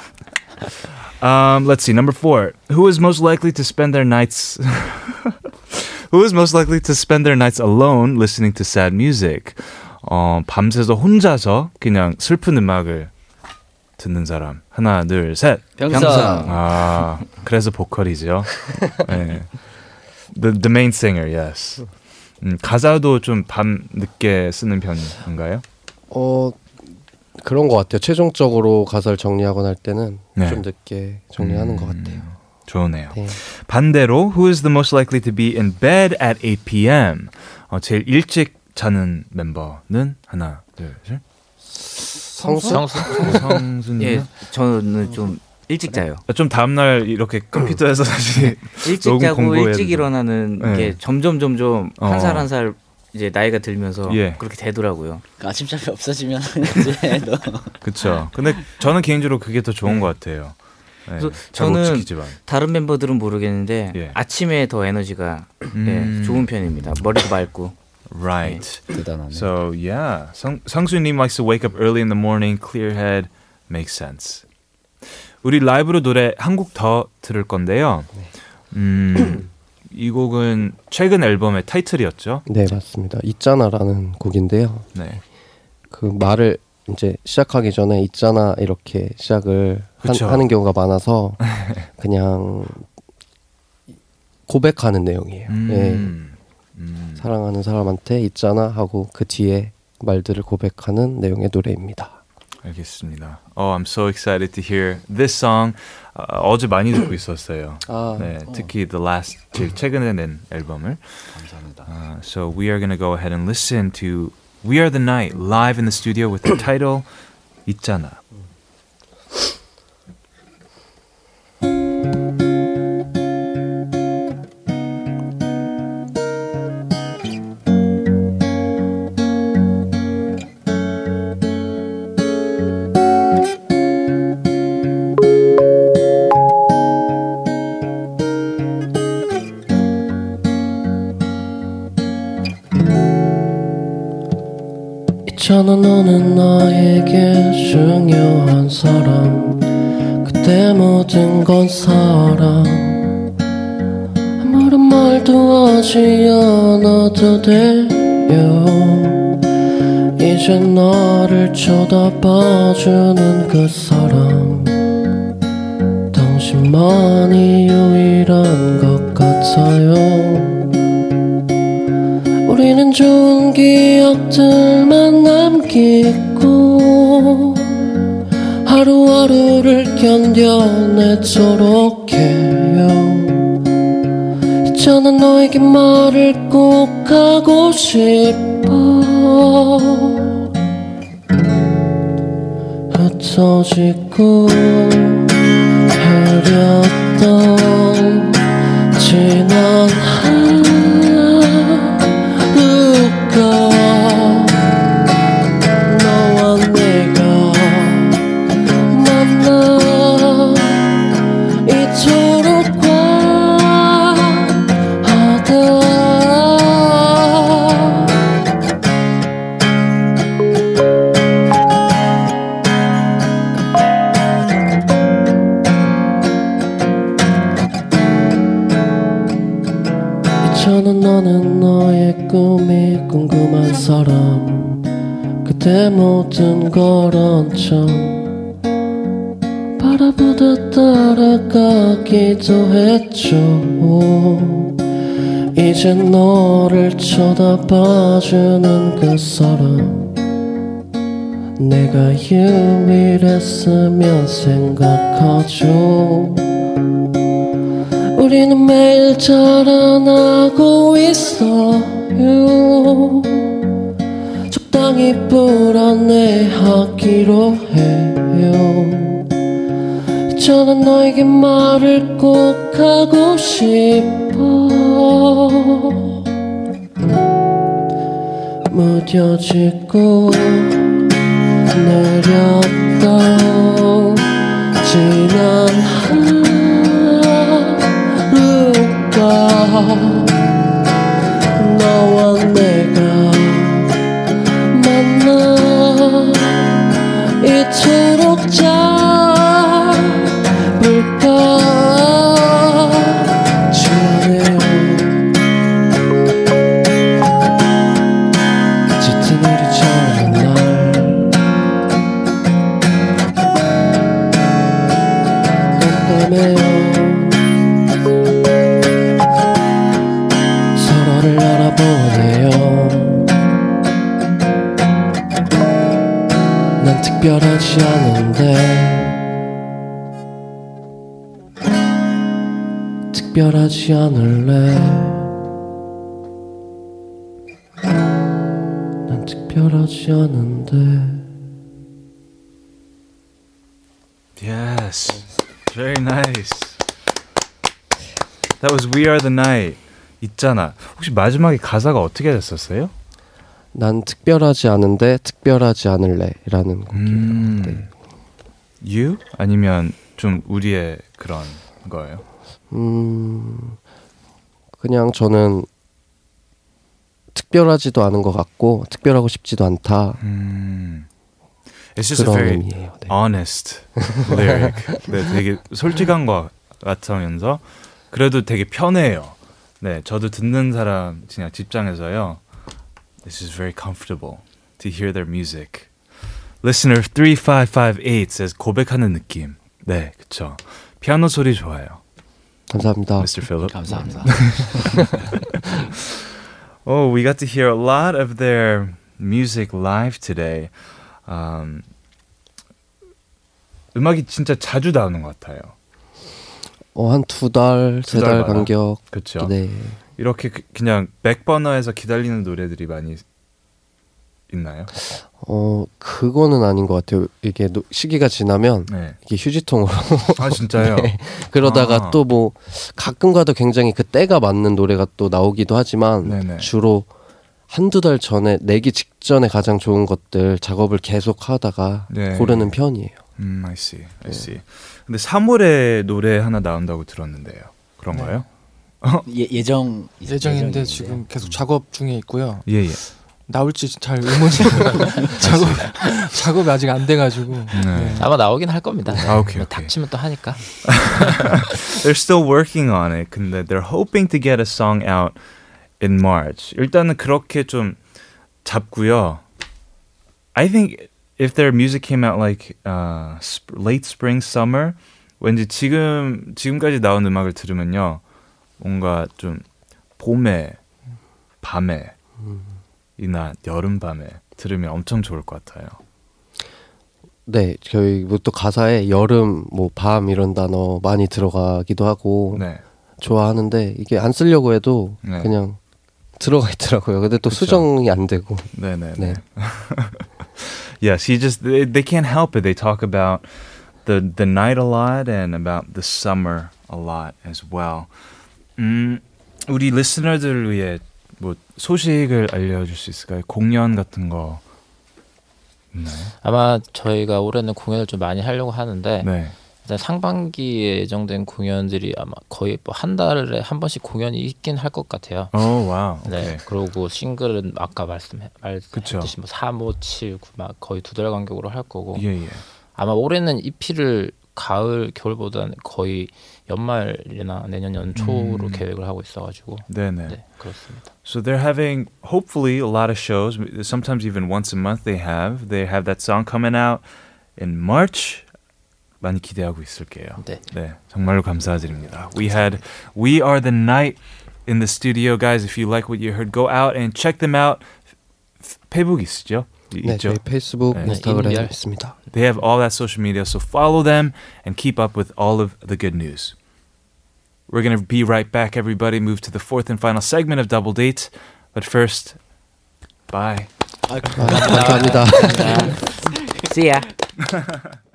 Um, let's see. Number four. Who is most likely to spend their nights? Who is most likely to spend their nights alone listening to sad music? 어, 밤새서 혼자서 그냥 슬픈 음악을 듣는 사람. 하나, 둘, 셋. 병성. 병성. 아, 그래서 보컬이죠. 네. The the main singer, yes. 음, 가사도 좀 밤 늦게 쓰는 편인가요? 어 그런 것 같아요. 최종적으로 가사를 정리하거나 할 때는 네. 좀 늦게 정리하는 것 음, 같아요. 좋으네요. 네. 반대로 who is the most likely to be in bed at 8 p.m. 어, 제일 일찍 자는 멤버는 하나, 둘, 셋. 성수? 성수. 성수님. 예, 저는 좀 일찍 자요. 좀 다음 날 이렇게 컴퓨터에서 다시 일찍 녹음 자고 일찍. 일어나는 네. 게 점점 점점 어. 한살 한살 이제 나이가 들면서 예. 그렇게 되더라고요. 그 아침잠이 없어지면 이제 너 그렇죠. 근데 저는 개인적으로 그게 더 좋은 것 같아요. 네, 그래서 저는 지키지만. 다른 멤버들은 모르겠는데 예. 아침에 더 에너지가 음. 예, 좋은 편입니다. 머리도 맑고. Right. 대단하네. So yeah, 성 성수님 likes to wake up early in the morning, clear head, makes sense. 우리 라이브로 노래 한 곡 더 들을 건데요. 음, 이 곡은 최근 앨범의 타이틀이었죠. 네 맞습니다. 있잖아라는 곡인데요. 네. 그 말을 이제 시작하기 전에 있잖아 이렇게 시작을 한. 하는 경우가 많아서 그냥 고백하는 내용이에요. 예. 음, 음. 사랑하는 사람한테 있잖아 하고 그 뒤에 말들을 고백하는 내용의 노래입니다. 알겠습니다. Oh, I'm so excited to hear this song. 어, 어제 많이 듣고 있었어요. 아, 네, 특히 The Last 제일 최근에 낸 앨범을. 감사합니다. Uh, so we are gonna go ahead and listen to We Are the Night live in the studio with the title 있잖아. 있잖아 너는 나에게 중요한 사람. 그때 모든 건 사랑 아무런 말도 하지 않아도 돼요. 이제 나를 쳐다봐주는 그 사람. 당신만이 유일한 것 같아요 우리는 좋은 기억들만 남기고 하루하루를 견뎌내도록 해요. 있잖아 너에게 말을 꼭 하고 싶어. 흩어지고 흐렸던 지난 저는 너는 너의 꿈이 궁금한 사람. 그대 모든 걸 얹혀 바라보다 따라가기도 했죠. 이제 너를 쳐다봐주는 그 사람. 내가 유일했으면 생각하죠. 우리는 매일 자라나고 있어요. 적당히 불안해하기로 해요. 저는 너에게 말을 꼭 하고 싶어. 무뎌지고 내렸던 지난 하 너와 내가 만나 이토록 짧 특별하지 않은데 특별하지 않을래 난 특별하지 않은데 Yes. Very nice. That was We Are the Night. 있잖아. 혹시 마지막에 가사가 어떻게 됐었어요? 난 특별하지 않은데 특별하지 않을래라는 곡이에요. 음. 네. You? 아니면 좀 우리의 그런 거예요? 음, 그냥 저는 특별하지도 않은 것 같고 특별하고 싶지도 않다. 음. It's just a 그런 very 의미예요. 네. honest lyric. 네, 되게 솔직한 것 같으면서 그래도 되게 편해요. 네, 저도 듣는 사람 그냥 집장에서요. This is very comfortable to hear their music. Listener 3558 says 고백하는 느낌. 네, 그쵸. 피아노 소리 좋아요. 감사합니다. Mr. Philip. 감사합니다. Oh, we got to hear a lot of their music live today. Um, 음악이 진짜 자주 나오는 것 같아요. 어, 한 두 달, 두 세 달 달마다? 간격. 그렇죠. 네. 이렇게 그- 그냥 백버너에서 기다리는 노래들이 많이 있나요? 어, 그거는 아닌 것 같아요. 이게 노- 시기가 지나면 네. 이게 휴지통으로 아 진짜요? 네. 그러다가 아. 또뭐 가끔 가도 굉장히 그 때가 맞는 노래가 또 나오기도 하지만 네네. 주로 한두 달 전에 내기 직전에 가장 좋은 것들 작업을 계속 하다가 네. 고르는 편이에요. 음, I see, I see. 근데 3월에 노래 하나 나온다고 들었는데요. 그런가요? 예, 예정 예정인데 지금 계속 작업 중에 있고요. 예, 예. 나올지 잘 의문이 작업 작업이 아직 안 돼가지고 네. 아마 나오긴 할 겁니다. 아, 오케이, 뭐 오케이. 닥치면 또 하니까. They're still working on it. 근데 they're hoping to get a song out in March. 일단은 그렇게 좀 잡고요. I think if their music came out like uh, sp- late spring, summer, 왠지 지금 지금까지 나온 음악을 들으면요, 뭔가 좀 봄에, 밤에, 이나 여름 밤에 들으면 엄청 좋을 것 같아요. 네, 저희 뭐 또 가사에 여름, 뭐 밤 이런 단어 많이 들어가기도 하고 네. 좋아하는데 이게 안 쓰려고 해도 네. 그냥 들어가 있더라고요. 근데 또 그쵸. 수정이 안 되고. 네, 네, 네. 네. yes, he just they, they can't help it. They talk about the the night a lot and about the summer a lot as well. 음, 우리 리스너들을 위해 뭐 소식을 알려줄 수 있을까요? 공연 같은 거 있나요? 아마 저희가 올해는 공연을 좀 많이 하려고 하는데 네. 일단 상반기에 예정된 공연들이 아마 거의 뭐 한 달에 한 번씩 공연이 있긴 할 것 같아요. 오 와우. 네. 그리고 싱글은 아까 말씀해 그쵸. 말했듯이 뭐 3, 5, 7, 9막 거의 두 달 간격으로 할 거고 예, 예. 아마 올해는 EP를 가을 겨울보다는 거의 연말이나 내년 연초로 음. 계획을 하고 있어가지고 네네. 네 그렇습니다. So they're having hopefully a lot of shows. Sometimes even once a month they have. They have that song coming out in March. 많이 기대하고 있을게요. 네. 네, 정말로 감사드립니다. We had We Are the Night in the studio, guys. If you like what you heard, go out and check them out. 페이북 있으죠? 이- 네, 있죠? 저희 페이스북, 네. 인스타그램 인별. 있습니다. They have all that social media, so follow them and keep up with all of the good news. We're going to be right back, everybody. Move to the fourth and final segment of Double Date. But first, bye. 아, 감사합니다. See ya.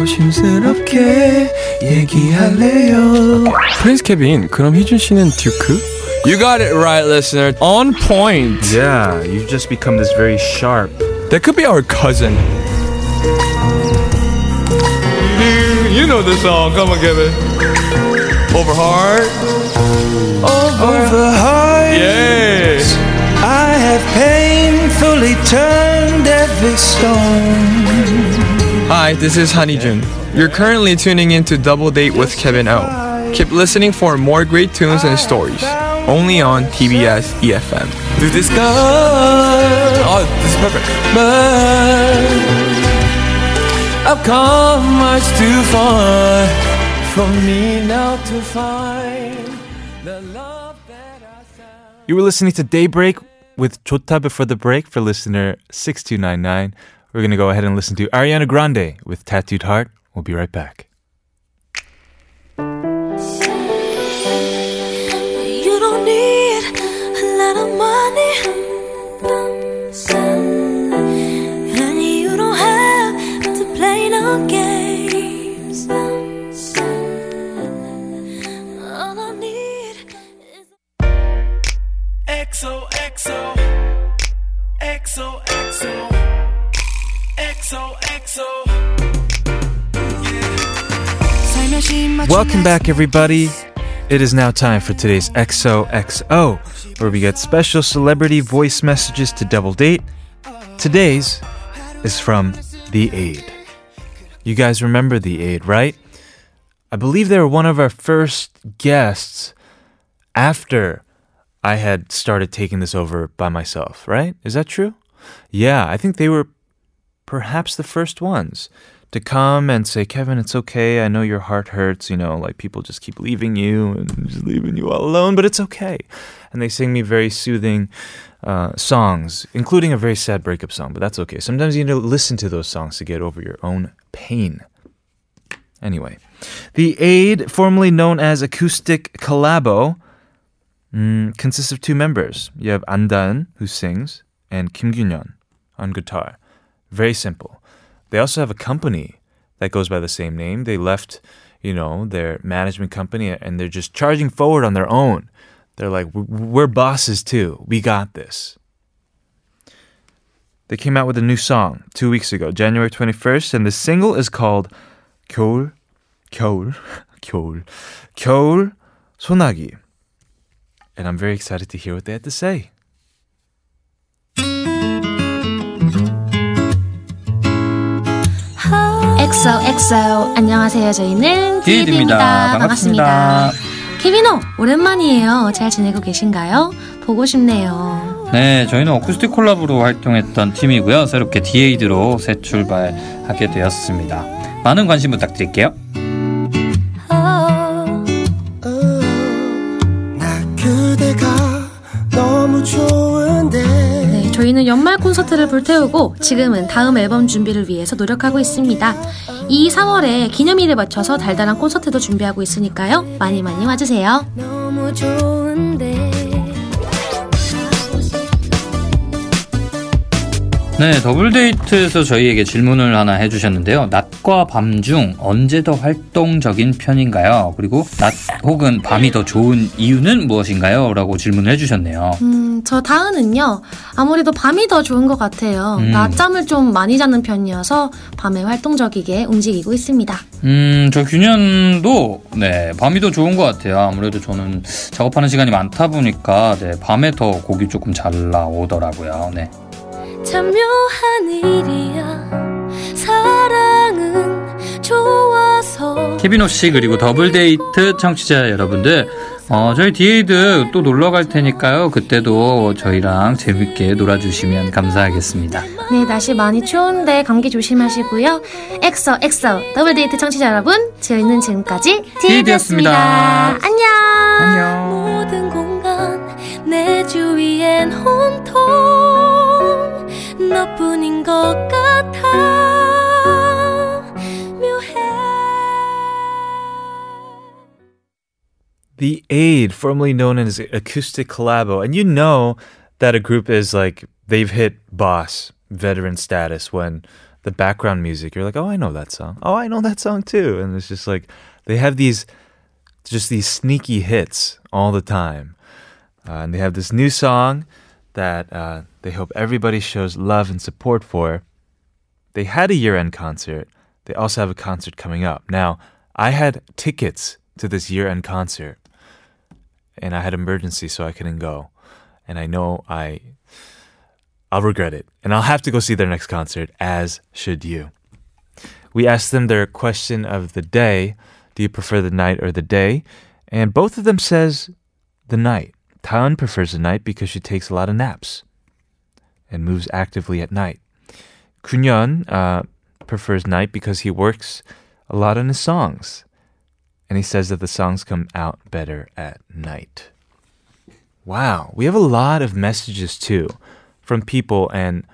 조심스럽게 얘기할래요. 프린스 케빈, 그럼 희준 씨는 듀크? You got it right, listener. On point. Yeah, you've just become this very sharp. That could be our cousin. You know the song. Come on, Kevin. Over heart. Over heart Yes. I have painfully turned every stone Hi, this is Honeyjun. You're currently tuning in to Double Date with Kevin O. Keep listening for more great tunes and stories. Only on TBS EFM. To discuss. Oh, this is perfect. But I've come much too far for me now to find the love that I found. You were listening to Daybreak with Chota before the break for listener 6299. We're going to go ahead and listen to Ariana Grande with Tattooed Heart. We'll be right back. You don't need a lot of money. And you don't have to play no games. All I need is XOXO Welcome back, everybody. It is now time for today's XOXO, where we get special celebrity voice messages to double date. Today's is from The Ade. You guys remember The Ade, right? I believe they were one of our first guests after I had started taking this over by myself, right? Is that true? Yeah, I think they were perhaps the first ones to come and say, Kevin, it's okay. I know your heart hurts. You know, like people just keep leaving you and just leaving you all alone, but it's okay. And they sing me very soothing uh, songs, including a very sad breakup song, but that's okay. Sometimes you need to listen to those songs to get over your own pain. Anyway, The Ade, formerly known as Acoustic Collabo, mm, consists of two members. You have Andan, who sings, and Kim Gyunyeon on guitar. Very simple. They also have a company that goes by the same name. They left, you know, their management company and they're just charging forward on their own. They're like, "W- we're bosses too. We got this. They came out with a new song two weeks ago, January 21st, and the single is called 겨울, 겨울, 겨울, 겨울 소나기. And I'm very excited to hear what they had to say. XOXO 안녕하세요 저희는. 디에이드입니다 반갑습니다. 반갑습니다 케비노 오랜만이에요 잘 지내고 계신가요? 보고 싶네요 네, 저희는 어쿠스틱 콜라보로 활동했던 팀이고요. 새롭게 디에이드로 새 출발하게 되었습니다. 많은 관심 부탁드릴게요. 저희는 연말 콘서트를 불태우고 지금은 다음 앨범 준비를 위해서 노력하고 있습니다. 이 3월에 기념일에 맞춰서 달달한 콘서트도 준비하고 있으니까요. 많이 많이 와주세요 네, 더블데이트에서 저희에게 질문을 하나 해주셨는데요. 낮과 밤 중 언제 더 활동적인 편인가요? 그리고 낮 혹은 밤이 더 좋은 이유는 무엇인가요? 라고 질문을 해주셨네요. 음, 저 다은은요, 아무래도 밤이 더 좋은 것 같아요. 음. 낮잠을 좀 많이 자는 편이어서 밤에 활동적이게 움직이고 있습니다. 음, 저 균현도 네 밤이 더 좋은 것 같아요. 아무래도 저는 작업하는 시간이 많다 보니까 네 밤에 더 곡이 조금 잘 나오더라고요. 네. 참 묘한 일이야 사랑은 좋아서 케비노 씨 그리고 더블 데이트 청취자 여러분들 어, 저희 디에이드 또 놀러 갈 테니까요. 그때도 저희랑 재밌게 놀아주시면 감사하겠습니다. 네, 날씨 많이 추운데 감기 조심하시고요. 엑소, 엑소, 더블데이트 청취자 여러분, 저희는 지금까지 디에이드였습니다. 디에이드였습니다. 안녕! 너뿐인 것 같아. 묘해. The Ade, formerly known as Acoustic Collabo, and you know that a group is like they've hit boss veteran status when the background music you're like oh i know that song. Oh i know that song too. And it's just like they have these just these sneaky hits all the time. Uh, and they have this new song that uh, they hope everybody shows love and support for. They had a year end concert. They also have a concert coming up. Now, I had tickets to this year end concert and I had emergency so I couldn't go. And I know I I'll regret it. And I'll have to go see their next concert as should you. We asked them their question of the day, do you prefer the night or the day? And both of them says the night. Tan prefers the night because she takes a lot of naps and moves actively at night. Kunyeon uh, prefers night because he works a lot on his songs. And he says that the songs come out better at night. Wow, we have a lot of messages too from people, and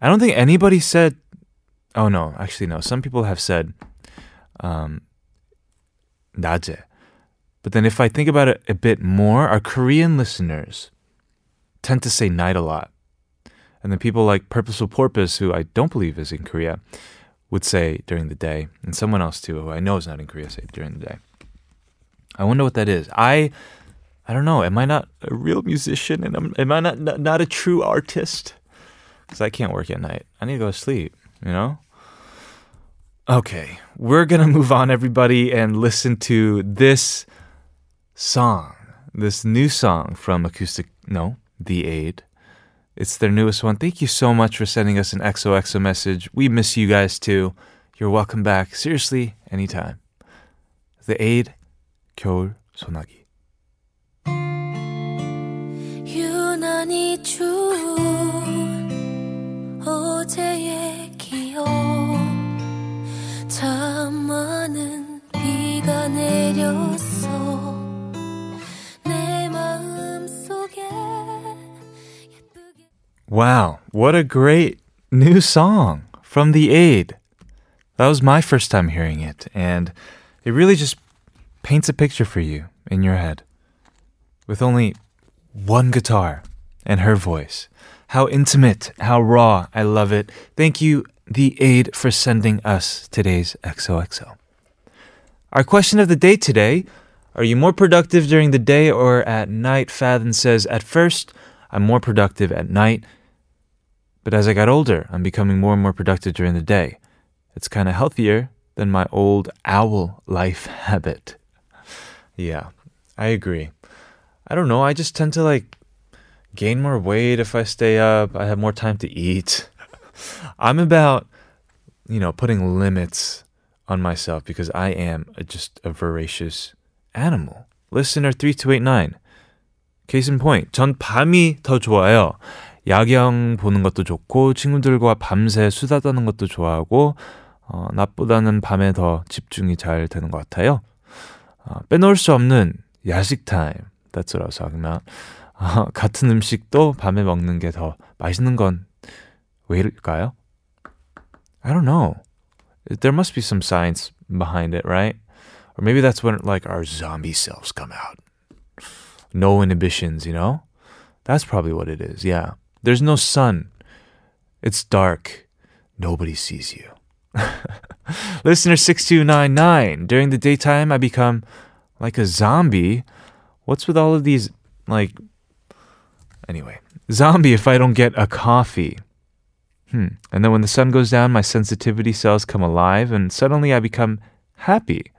I don't think anybody said. Oh no, actually no. Some people have said, um, 낮에. But then if I think about it a bit more, our Korean listeners tend to say night a lot. And then people like Purposeful Porpoise, who I don't believe is in Korea, would say during the day. And someone else too, who I know is not in Korea, say during the day. I wonder what that is. I I don't know. Am I not a real musician and am, am I not, not not a true artist? Cuz I can't work at night. I need to go to sleep, you know? Okay, we're going to move on everybody and listen to this song, this new song from Acoustic, no, The Ade. It's their newest one. Thank you so much for sending us an XOXO message. We miss you guys too. You're welcome back. Seriously, anytime. The Ade, 겨울 Sonagi. 어제의 기억 참 많은 비가 Wow, what a great new song from The Ade. That was my first time hearing it, and it really just paints a picture for you in your head with only one guitar and her voice. How intimate, how raw. I love it. Thank you, The Ade, for sending us today's XOXO. Our question of the day today Are you more productive during the day or at night? Fathom says, At first, I'm more productive at night. But as I got older, I'm becoming more and more productive during the day. It's kind of healthier than my old owl life habit. Yeah, I agree. I don't know. I just tend to like gain more weight if I stay up. I have more time to eat. I'm about, you know, putting limits on myself because I am a, just a voracious animal. Listener 3289. Case in point. 전 밤이 더 좋아요. 야경 보는 것도 좋고 친구들과 밤새 수다 떠는 것도 좋아하고 어, 낮보다는 밤에 더 집중이 잘 되는 것 같아요. 어, 빼놓을 수 없는 야식 타임. That's what I about. 어, 같은 음식도 밤에 먹는 게 더 맛있는 건 왜일까요? I don't know. There must be some science behind it, right? Or maybe that's when like our zombie selves come out. No inhibitions, you know? That's probably what it is. Yeah. There's no sun It's dark. Nobody sees you. Listener 6299. During the daytime, I become like a zombie. What's with all of these, like, anyway, zombie if I don't get a coffee. Hmm. And then when the sun goes down, my sensitivity cells come alive, and suddenly I become happy.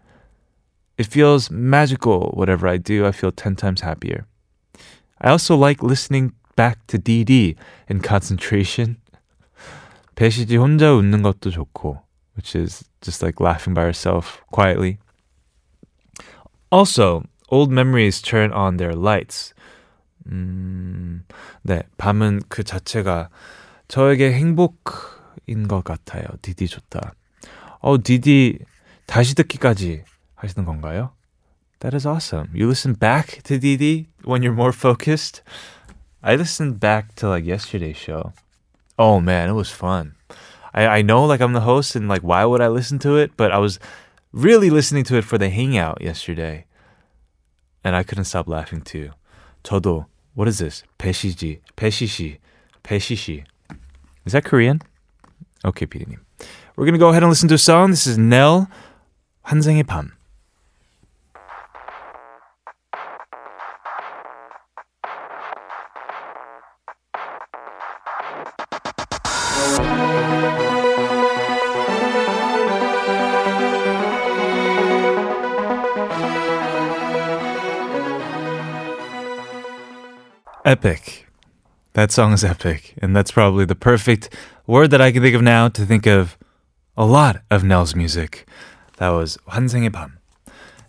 It feels magical. Whatever I do, I feel 10 times happier. I also like listening back to DD in concentration. 배시지 혼자 웃는 것도 좋고, which is just like laughing by herself quietly. Also, old memories turn on their lights. 음, 네, 밤은 그 자체가 저에게 행복인 것 같아요. 디디 좋다. 어, 디디 다시 듣기까지 하시는 건가요? That is awesome. You listen back to Didi when you're more focused. I listened back to like yesterday's show. Oh man, it was fun. I, I know like I'm the host and like why would I listen to it? But I was really listening to it for the hangout yesterday. And I couldn't stop laughing too. 저도 what is this? 배시지, 배시시, 배시시. Is that Korean? Okay, PD님. We're gonna go ahead and listen to a song. This is Nell, 환생의 밤. Epic. That song is epic. And that's probably the perfect word that I can think of now to think of a lot of Nell's music. That was 환생의 밤.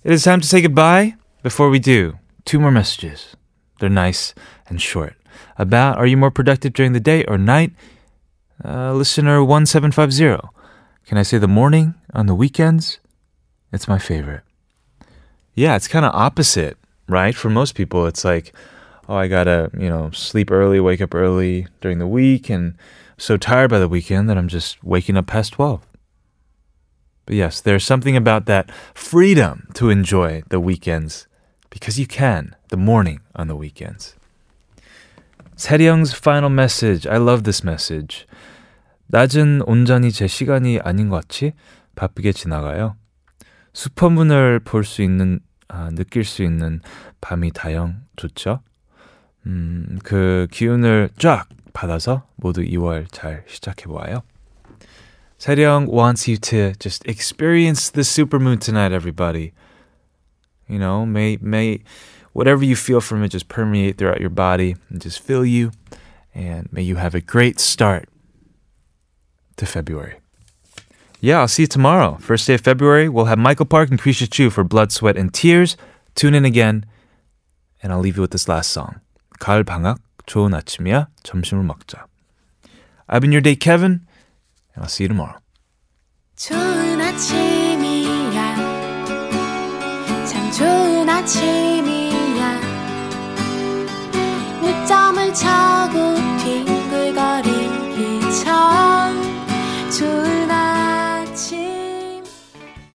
It is time to say goodbye. Before we do, two more messages. They're nice and short. About are you more productive during the day or night? Uh, listener 1750. Can I say the morning on the weekends? It's my favorite. Yeah, it's kind of opposite, right? For most people, it's like, oh, I gotta, you know, sleep early, wake up early during the week, and I'm so tired by the weekend that I'm just waking up past 12. But yes, there's something about that freedom to enjoy the weekends because you can, the morning on the weekends. 세령's final message. I love this message. 낮은 온전히 제 시간이 아닌 것 같이 바쁘게 지나가요. 슈퍼문을 볼 수 있는, 아, 느낄 수 있는 밤이 다영 좋죠? 음, 그 기운을 쫙 받아서 모두 2월 잘 시작해 보아요. 세령, wants you to just experience the supermoon tonight, everybody. You know, may may whatever you feel from it just permeate throughout your body and just fill you. And may you have a great start to February. Yeah, I'll see you tomorrow. First day of February, we'll have Michael Park and Kriesha Chu for Blood, Sweat, and Tears. Tune in again, and I'll leave you with this last song. 가을 방학 좋은 아침이야 점심을 먹자. I've been your day, Kevin. I'll see you tomorrow. 좋은 아침이야. 참 좋은 아침이야. 늦잠을 자.